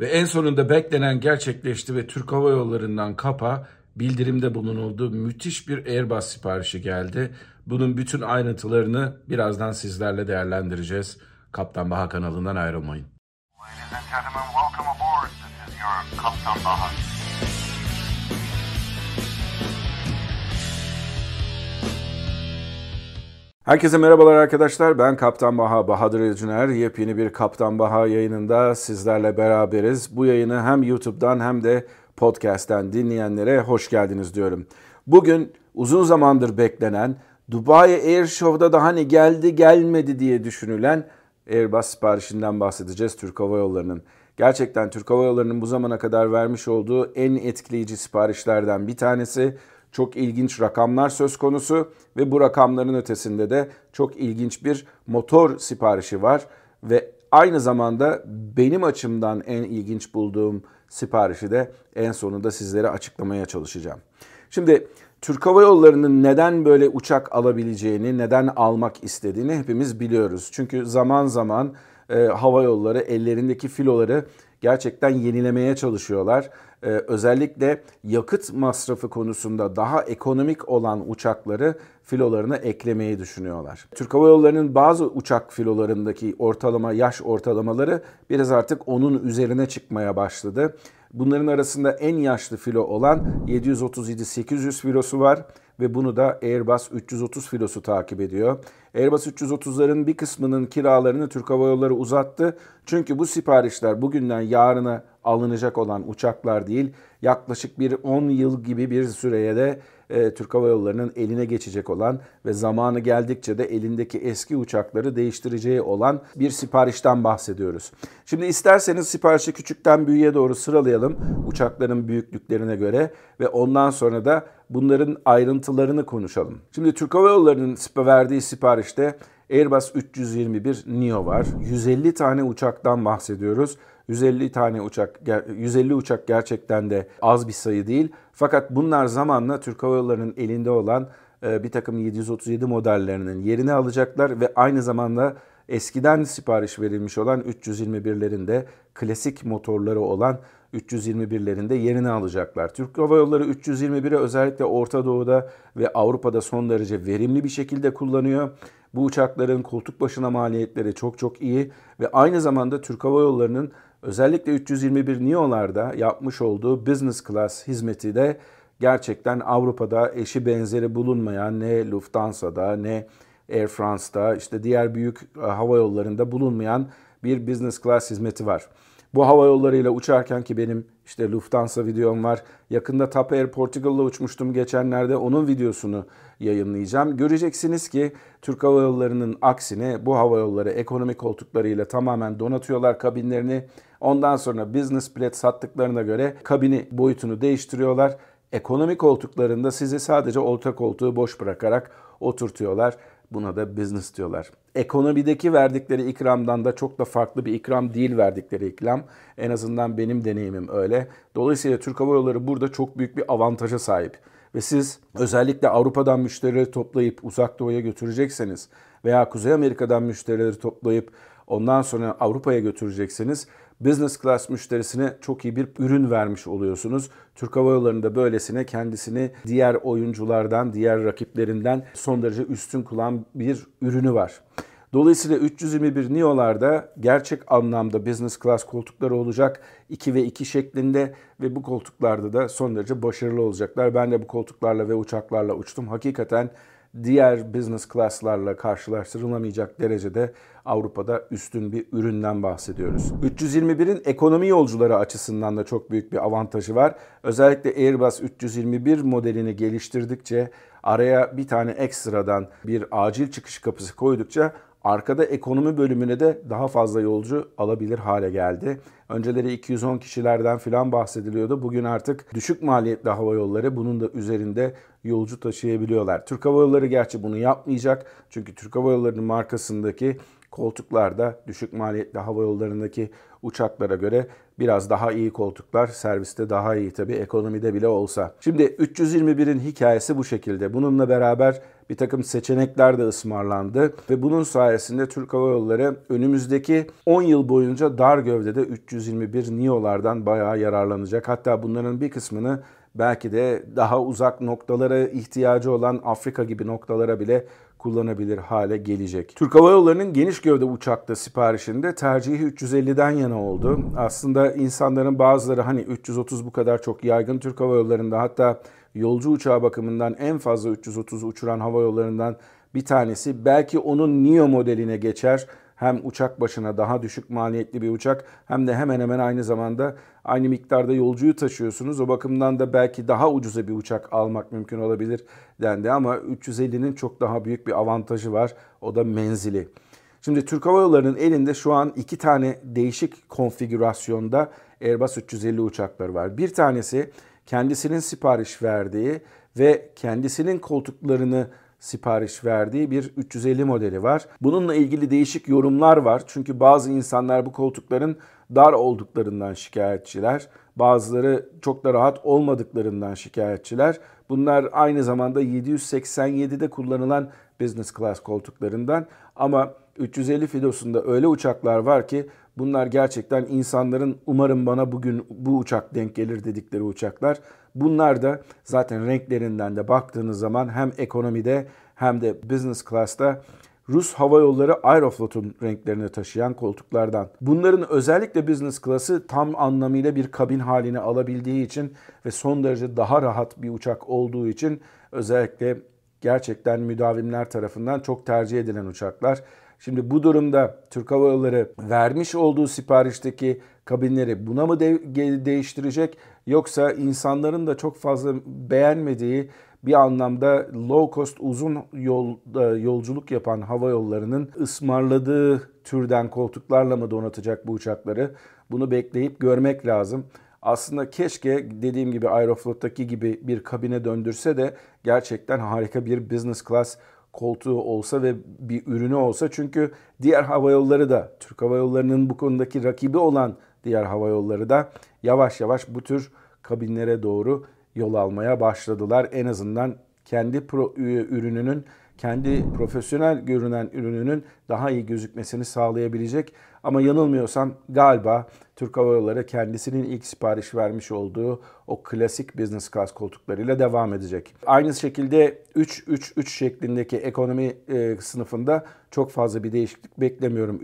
Ve en sonunda beklenen gerçekleşti ve Türk Hava Yolları'ndan KAP'a bildirimde bulunuldu. Müthiş bir Airbus siparişi geldi. Bunun bütün ayrıntılarını birazdan sizlerle değerlendireceğiz. Kaptan Baha kanalından ayrılmayın. Ladies and gentlemen, welcome aboard. This is your Kaptan Baha. Herkese merhabalar arkadaşlar. Ben Kaptan Baha Bahadır Elcüner. Yepyeni bir Kaptan Baha yayınında sizlerle beraberiz. Bu yayını hem YouTube'dan hem de podcast'ten dinleyenlere hoş geldiniz diyorum. Bugün uzun zamandır beklenen Dubai Air Show'da da hani geldi gelmedi diye düşünülen Airbus siparişinden bahsedeceğiz Türk Hava Yolları'nın. Gerçekten Türk Hava Yolları'nın bu zamana kadar vermiş olduğu en etkileyici siparişlerden bir tanesi. Çok ilginç rakamlar söz konusu ve bu rakamların ötesinde de çok ilginç bir motor siparişi var ve aynı zamanda benim açımdan en ilginç bulduğum siparişi de en sonunda sizlere açıklamaya çalışacağım. Şimdi Türk Hava Yolları'nın neden böyle uçak alabileceğini, neden almak istediğini hepimiz biliyoruz. Çünkü zaman zaman e, hava yolları ellerindeki filoları gerçekten yenilemeye çalışıyorlar. Ee, özellikle yakıt masrafı konusunda daha ekonomik olan uçakları filolarına eklemeyi düşünüyorlar. Türk Hava Yolları'nın bazı uçak filolarındaki ortalama yaş ortalamaları biraz artık onun üzerine çıkmaya başladı. Bunların arasında en yaşlı filo olan 737-800 filosu var ve bunu da Airbus 330 filosu takip ediyor. Airbus 330'ların bir kısmının kiralarını Türk Hava Yolları uzattı. Çünkü bu siparişler bugünden yarına alınacak olan uçaklar değil. Yaklaşık bir 10 yıl gibi bir süreye de e, Türk Hava Yolları'nın eline geçecek olan ve zamanı geldikçe de elindeki eski uçakları değiştireceği olan bir siparişten bahsediyoruz. Şimdi isterseniz siparişi küçükten büyüğe doğru sıralayalım uçakların büyüklüklerine göre ve ondan sonra da bunların ayrıntılarını konuşalım. Şimdi Türk Hava Yolları'nın verdiği siparişte Airbus 321 Neo var. 150 tane uçaktan bahsediyoruz. 150 tane uçak 150 uçak gerçekten de az bir sayı değil. Fakat bunlar zamanla Türk Hava Yolları'nın elinde olan e, bir takım 737 modellerinin yerini alacaklar ve aynı zamanda eskiden sipariş verilmiş olan 321'lerin de klasik motorları olan 321'lerin de yerini alacaklar. Türk Hava Yolları 321'i özellikle Orta Doğu'da ve Avrupa'da son derece verimli bir şekilde kullanıyor. Bu uçakların koltuk başına maliyetleri çok çok iyi ve aynı zamanda Türk Hava Yolları'nın özellikle 321 Neo'larda yapmış olduğu business class hizmeti de gerçekten Avrupa'da eşi benzeri bulunmayan ne Lufthansa'da ne Air France'da işte diğer büyük e, hava yollarında bulunmayan bir business class hizmeti var. Bu hava yollarıyla uçarken ki benim işte Lufthansa videom var. Yakında TAP Air Portugal'la uçmuştum geçenlerde. Onun videosunu yayınlayacağım. Göreceksiniz ki Türk Hava Yolları'nın aksine bu hava yolları ekonomik koltuklarıyla tamamen donatıyorlar kabinlerini. Ondan sonra business bilet sattıklarına göre kabini boyutunu değiştiriyorlar. Ekonomik koltuklarında sizi sadece orta koltuğu boş bırakarak oturtuyorlar. Buna da business diyorlar. Ekonomideki verdikleri ikramdan da çok da farklı bir ikram değil verdikleri ikram. En azından benim deneyimim öyle. Dolayısıyla Türk Hava Yolları burada çok büyük bir avantaja sahip. Ve siz özellikle Avrupa'dan müşterileri toplayıp uzak doğuya götürecekseniz veya Kuzey Amerika'dan müşterileri toplayıp ondan sonra Avrupa'ya götürecekseniz business class müşterisine çok iyi bir ürün vermiş oluyorsunuz. Türk Hava Yolları'nda böylesine kendisini diğer oyunculardan, diğer rakiplerinden son derece üstün kılan bir ürünü var. Dolayısıyla 321 Neo'larda gerçek anlamda business class koltukları olacak. 2 ve 2 şeklinde ve bu koltuklarda da son derece başarılı olacaklar. Ben de bu koltuklarla ve uçaklarla uçtum. Hakikaten diğer business class'larla karşılaştırılamayacak derecede Avrupa'da üstün bir üründen bahsediyoruz. 321'in ekonomi yolcuları açısından da çok büyük bir avantajı var. Özellikle Airbus 321 modelini geliştirdikçe araya bir tane ekstradan bir acil çıkış kapısı koydukça arkada ekonomi bölümüne de daha fazla yolcu alabilir hale geldi. Önceleri 210 kişilerden filan bahsediliyordu. Bugün artık düşük maliyetli hava yolları bunun da üzerinde yolcu taşıyabiliyorlar. Türk Hava Yolları gerçi bunu yapmayacak. Çünkü Türk Hava Yolları'nın markasındaki koltuklarda düşük maliyetli hava yollarındaki uçaklara göre biraz daha iyi koltuklar. Serviste daha iyi tabii ekonomide bile olsa. Şimdi 321'in hikayesi bu şekilde. Bununla beraber bir takım seçenekler de ısmarlandı. Ve bunun sayesinde Türk Hava Yolları önümüzdeki 10 yıl boyunca dar gövdede 321 NIO'lardan bayağı yararlanacak. Hatta bunların bir kısmını belki de daha uzak noktalara ihtiyacı olan Afrika gibi noktalara bile kullanabilir hale gelecek. Türk Hava Yolları'nın geniş gövde uçakta siparişinde tercihi 350'den yana oldu. Aslında insanların bazıları hani 330 bu kadar çok yaygın Türk Hava Yolları'nda hatta yolcu uçağı bakımından en fazla 330 uçuran hava yollarından bir tanesi. Belki onun NEO modeline geçer hem uçak başına daha düşük maliyetli bir uçak hem de hemen hemen aynı zamanda aynı miktarda yolcuyu taşıyorsunuz. O bakımdan da belki daha ucuza bir uçak almak mümkün olabilir dendi ama 350'nin çok daha büyük bir avantajı var. O da menzili. Şimdi Türk Hava Yolları'nın elinde şu an iki tane değişik konfigürasyonda Airbus 350 uçakları var. Bir tanesi kendisinin sipariş verdiği ve kendisinin koltuklarını sipariş verdiği bir 350 modeli var. Bununla ilgili değişik yorumlar var. Çünkü bazı insanlar bu koltukların dar olduklarından şikayetçiler. Bazıları çok da rahat olmadıklarından şikayetçiler. Bunlar aynı zamanda 787'de kullanılan business class koltuklarından ama 350 filosunda öyle uçaklar var ki bunlar gerçekten insanların umarım bana bugün bu uçak denk gelir dedikleri uçaklar. Bunlar da zaten renklerinden de baktığınız zaman hem ekonomide hem de business class'ta Rus Hava Yolları Aeroflot'un renklerini taşıyan koltuklardan. Bunların özellikle business class'ı tam anlamıyla bir kabin haline alabildiği için ve son derece daha rahat bir uçak olduğu için özellikle gerçekten müdavimler tarafından çok tercih edilen uçaklar. Şimdi bu durumda Türk Hava Yolları vermiş olduğu siparişteki kabinleri buna mı de- değiştirecek yoksa insanların da çok fazla beğenmediği bir anlamda low cost uzun yol yolculuk yapan hava yollarının ısmarladığı türden koltuklarla mı donatacak bu uçakları? Bunu bekleyip görmek lazım. Aslında keşke dediğim gibi Aeroflot'taki gibi bir kabine döndürse de gerçekten harika bir business class koltuğu olsa ve bir ürünü olsa. Çünkü diğer hava yolları da Türk Hava Yolları'nın bu konudaki rakibi olan diğer hava yolları da yavaş yavaş bu tür kabinlere doğru yol almaya başladılar. En azından kendi pro, ürününün, kendi profesyonel görünen ürününün daha iyi gözükmesini sağlayabilecek. Ama yanılmıyorsam galiba Türk Hava Yolları kendisinin ilk sipariş vermiş olduğu o klasik business class koltuklarıyla devam edecek. Aynı şekilde 3-3-3 şeklindeki ekonomi e, sınıfında çok fazla bir değişiklik beklemiyorum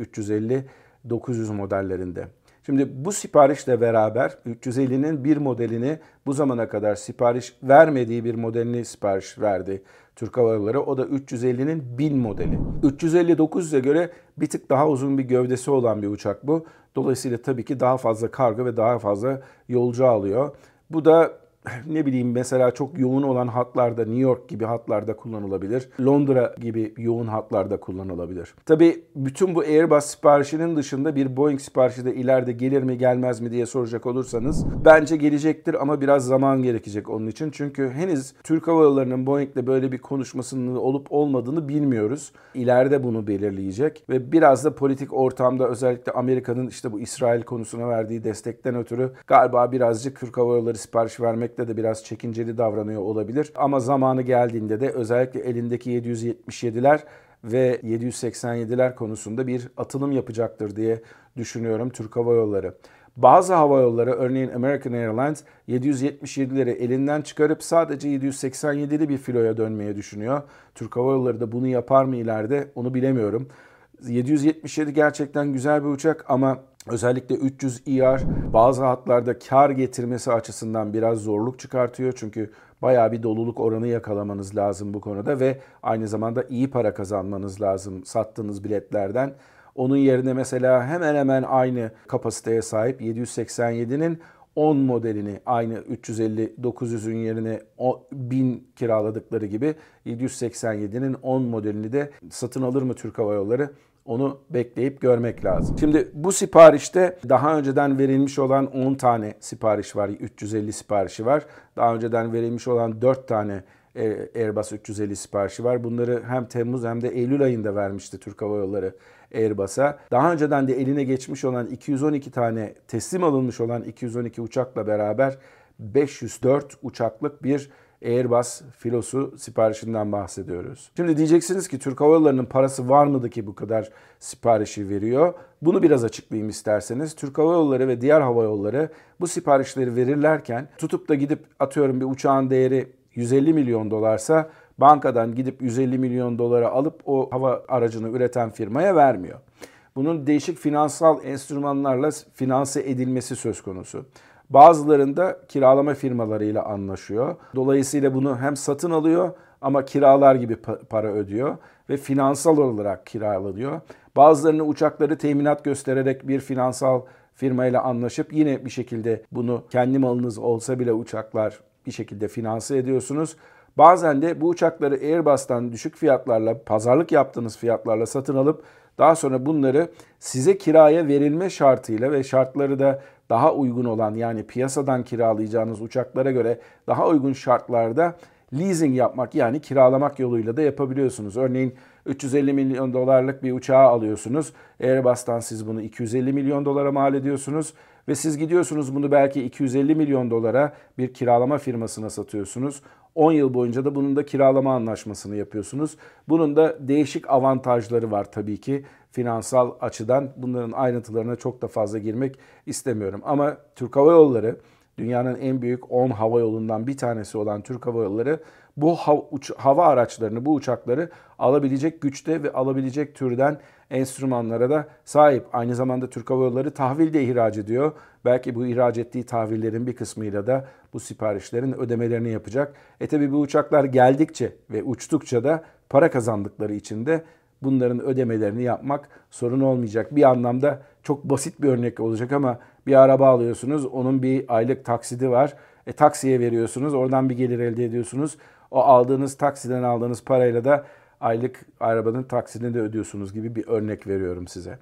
350-900 modellerinde. Şimdi bu siparişle beraber 350'nin bir modelini bu zamana kadar sipariş vermediği bir modelini sipariş verdi Türk Hava Yolları. O da 350'nin 1000 modeli. 350-900'e göre bir tık daha uzun bir gövdesi olan bir uçak bu. Dolayısıyla tabii ki daha fazla kargo ve daha fazla yolcu alıyor. Bu da ne bileyim mesela çok yoğun olan hatlarda New York gibi hatlarda kullanılabilir. Londra gibi yoğun hatlarda kullanılabilir. Tabi bütün bu Airbus siparişinin dışında bir Boeing siparişi de ileride gelir mi gelmez mi diye soracak olursanız bence gelecektir ama biraz zaman gerekecek onun için. Çünkü henüz Türk Hava Yolları'nın Boeing'le böyle bir konuşmasının olup olmadığını bilmiyoruz. İleride bunu belirleyecek ve biraz da politik ortamda özellikle Amerika'nın işte bu İsrail konusuna verdiği destekten ötürü galiba birazcık Türk Hava Yolları sipariş vermek vermekte de biraz çekinceli davranıyor olabilir. Ama zamanı geldiğinde de özellikle elindeki 777'ler ve 787'ler konusunda bir atılım yapacaktır diye düşünüyorum Türk Hava Yolları. Bazı hava yolları örneğin American Airlines 777'leri elinden çıkarıp sadece 787'li bir filoya dönmeye düşünüyor. Türk Hava Yolları da bunu yapar mı ileride onu bilemiyorum. 777 gerçekten güzel bir uçak ama Özellikle 300 ER bazı hatlarda kar getirmesi açısından biraz zorluk çıkartıyor. Çünkü bayağı bir doluluk oranı yakalamanız lazım bu konuda ve aynı zamanda iyi para kazanmanız lazım sattığınız biletlerden. Onun yerine mesela hemen hemen aynı kapasiteye sahip 787'nin 10 modelini aynı 350-900'ün yerine 1000 kiraladıkları gibi 787'nin 10 modelini de satın alır mı Türk Hava Yolları? Onu bekleyip görmek lazım. Şimdi bu siparişte daha önceden verilmiş olan 10 tane sipariş var. 350 siparişi var. Daha önceden verilmiş olan 4 tane e, Airbus 350 siparişi var. Bunları hem Temmuz hem de Eylül ayında vermişti Türk Hava Yolları Airbus'a. Daha önceden de eline geçmiş olan 212 tane teslim alınmış olan 212 uçakla beraber 504 uçaklık bir Airbus filosu siparişinden bahsediyoruz. Şimdi diyeceksiniz ki Türk Hava Yolları'nın parası var mıydı ki bu kadar siparişi veriyor? Bunu biraz açıklayayım isterseniz. Türk Hava Yolları ve diğer hava yolları bu siparişleri verirlerken tutup da gidip atıyorum bir uçağın değeri 150 milyon dolarsa bankadan gidip 150 milyon dolara alıp o hava aracını üreten firmaya vermiyor. Bunun değişik finansal enstrümanlarla finanse edilmesi söz konusu. Bazılarında kiralama firmalarıyla anlaşıyor. Dolayısıyla bunu hem satın alıyor ama kiralar gibi para ödüyor ve finansal olarak kiralanıyor. Bazılarını uçakları teminat göstererek bir finansal firmayla anlaşıp yine bir şekilde bunu kendi malınız olsa bile uçaklar bir şekilde finanse ediyorsunuz. Bazen de bu uçakları Airbus'tan düşük fiyatlarla, pazarlık yaptığınız fiyatlarla satın alıp daha sonra bunları size kiraya verilme şartıyla ve şartları da daha uygun olan yani piyasadan kiralayacağınız uçaklara göre daha uygun şartlarda leasing yapmak yani kiralamak yoluyla da yapabiliyorsunuz. Örneğin 350 milyon dolarlık bir uçağı alıyorsunuz. Airbus'tan siz bunu 250 milyon dolara mal ediyorsunuz ve siz gidiyorsunuz bunu belki 250 milyon dolara bir kiralama firmasına satıyorsunuz. 10 yıl boyunca da bunun da kiralama anlaşmasını yapıyorsunuz. Bunun da değişik avantajları var tabii ki finansal açıdan. Bunların ayrıntılarına çok da fazla girmek istemiyorum. Ama Türk Hava Yolları dünyanın en büyük 10 hava yolundan bir tanesi olan Türk Hava Yolları bu hava araçlarını, bu uçakları alabilecek güçte ve alabilecek türden enstrümanlara da sahip. Aynı zamanda Türk Hava Yolları tahvil de ihraç ediyor. Belki bu ihraç ettiği tahvillerin bir kısmıyla da bu siparişlerin ödemelerini yapacak. E tabi bu uçaklar geldikçe ve uçtukça da para kazandıkları için de bunların ödemelerini yapmak sorun olmayacak. Bir anlamda çok basit bir örnek olacak ama bir araba alıyorsunuz, onun bir aylık taksidi var. E taksiye veriyorsunuz, oradan bir gelir elde ediyorsunuz. O aldığınız taksiden aldığınız parayla da aylık arabanın taksidini de ödüyorsunuz gibi bir örnek veriyorum size.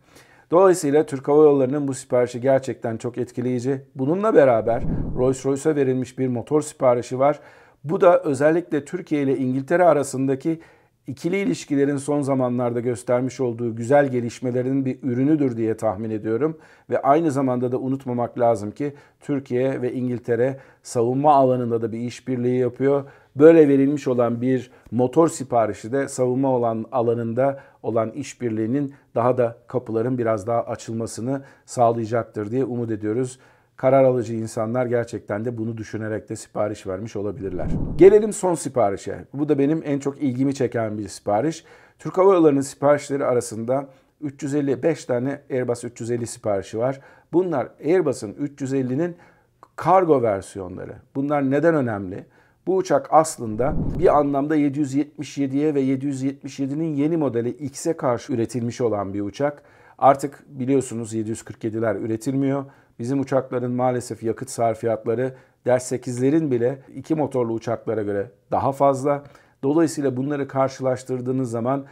Dolayısıyla Türk Hava Yolları'nın bu siparişi gerçekten çok etkileyici. Bununla beraber Rolls-Royce'a verilmiş bir motor siparişi var. Bu da özellikle Türkiye ile İngiltere arasındaki ikili ilişkilerin son zamanlarda göstermiş olduğu güzel gelişmelerin bir ürünüdür diye tahmin ediyorum. Ve aynı zamanda da unutmamak lazım ki Türkiye ve İngiltere savunma alanında da bir işbirliği yapıyor. Böyle verilmiş olan bir motor siparişi de savunma olan alanında olan işbirliğinin daha da kapıların biraz daha açılmasını sağlayacaktır diye umut ediyoruz karar alıcı insanlar gerçekten de bunu düşünerek de sipariş vermiş olabilirler. Gelelim son siparişe. Bu da benim en çok ilgimi çeken bir sipariş. Türk Hava Yolları'nın siparişleri arasında 355 tane Airbus 350 siparişi var. Bunlar Airbus'un 350'nin kargo versiyonları. Bunlar neden önemli? Bu uçak aslında bir anlamda 777'ye ve 777'nin yeni modeli X'e karşı üretilmiş olan bir uçak. Artık biliyorsunuz 747'ler üretilmiyor. Bizim uçakların maalesef yakıt sarfiyatları ders 8'lerin bile iki motorlu uçaklara göre daha fazla. Dolayısıyla bunları karşılaştırdığınız zaman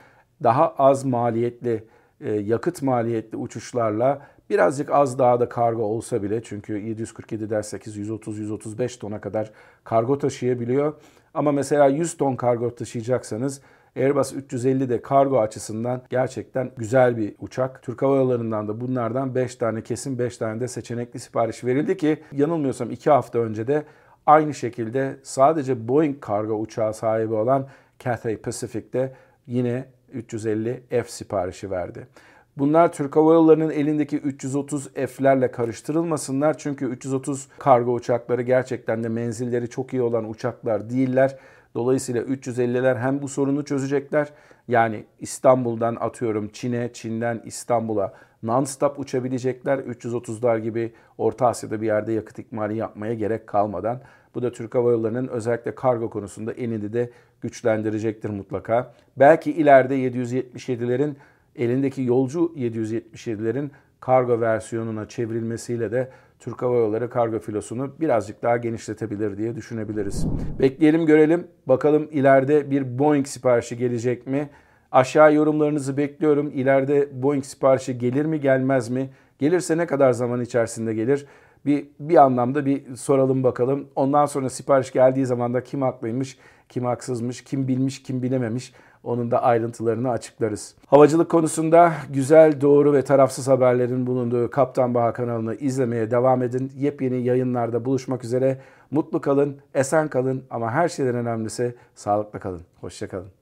daha az maliyetli, e, yakıt maliyetli uçuşlarla birazcık az daha da kargo olsa bile çünkü 747 dersek 130-135 tona kadar kargo taşıyabiliyor. Ama mesela 100 ton kargo taşıyacaksanız Airbus 350 de kargo açısından gerçekten güzel bir uçak. Türk Hava Yolları'ndan da bunlardan 5 tane kesin 5 tane de seçenekli sipariş verildi ki yanılmıyorsam 2 hafta önce de aynı şekilde sadece Boeing kargo uçağı sahibi olan Cathay Pacific'te yine 350 F siparişi verdi. Bunlar Türk Hava Yolları'nın elindeki 330 F'lerle karıştırılmasınlar. Çünkü 330 kargo uçakları gerçekten de menzilleri çok iyi olan uçaklar değiller. Dolayısıyla 350'ler hem bu sorunu çözecekler. Yani İstanbul'dan atıyorum Çin'e, Çin'den İstanbul'a non-stop uçabilecekler. 330'lar gibi Orta Asya'da bir yerde yakıt ikmali yapmaya gerek kalmadan. Bu da Türk Hava Yolları'nın özellikle kargo konusunda elini de güçlendirecektir mutlaka. Belki ileride 777'lerin elindeki yolcu 777'lerin kargo versiyonuna çevrilmesiyle de Türk Hava Yolları kargo filosunu birazcık daha genişletebilir diye düşünebiliriz. Bekleyelim görelim. Bakalım ileride bir Boeing siparişi gelecek mi? Aşağı yorumlarınızı bekliyorum. İleride Boeing siparişi gelir mi gelmez mi? Gelirse ne kadar zaman içerisinde gelir? Bir, bir anlamda bir soralım bakalım. Ondan sonra sipariş geldiği zaman da kim haklıymış, kim haksızmış, kim bilmiş, kim bilememiş. Onun da ayrıntılarını açıklarız. Havacılık konusunda güzel, doğru ve tarafsız haberlerin bulunduğu Kaptan Baha kanalını izlemeye devam edin. Yepyeni yayınlarda buluşmak üzere. Mutlu kalın, esen kalın ama her şeyden önemlisi sağlıklı kalın. Hoşçakalın.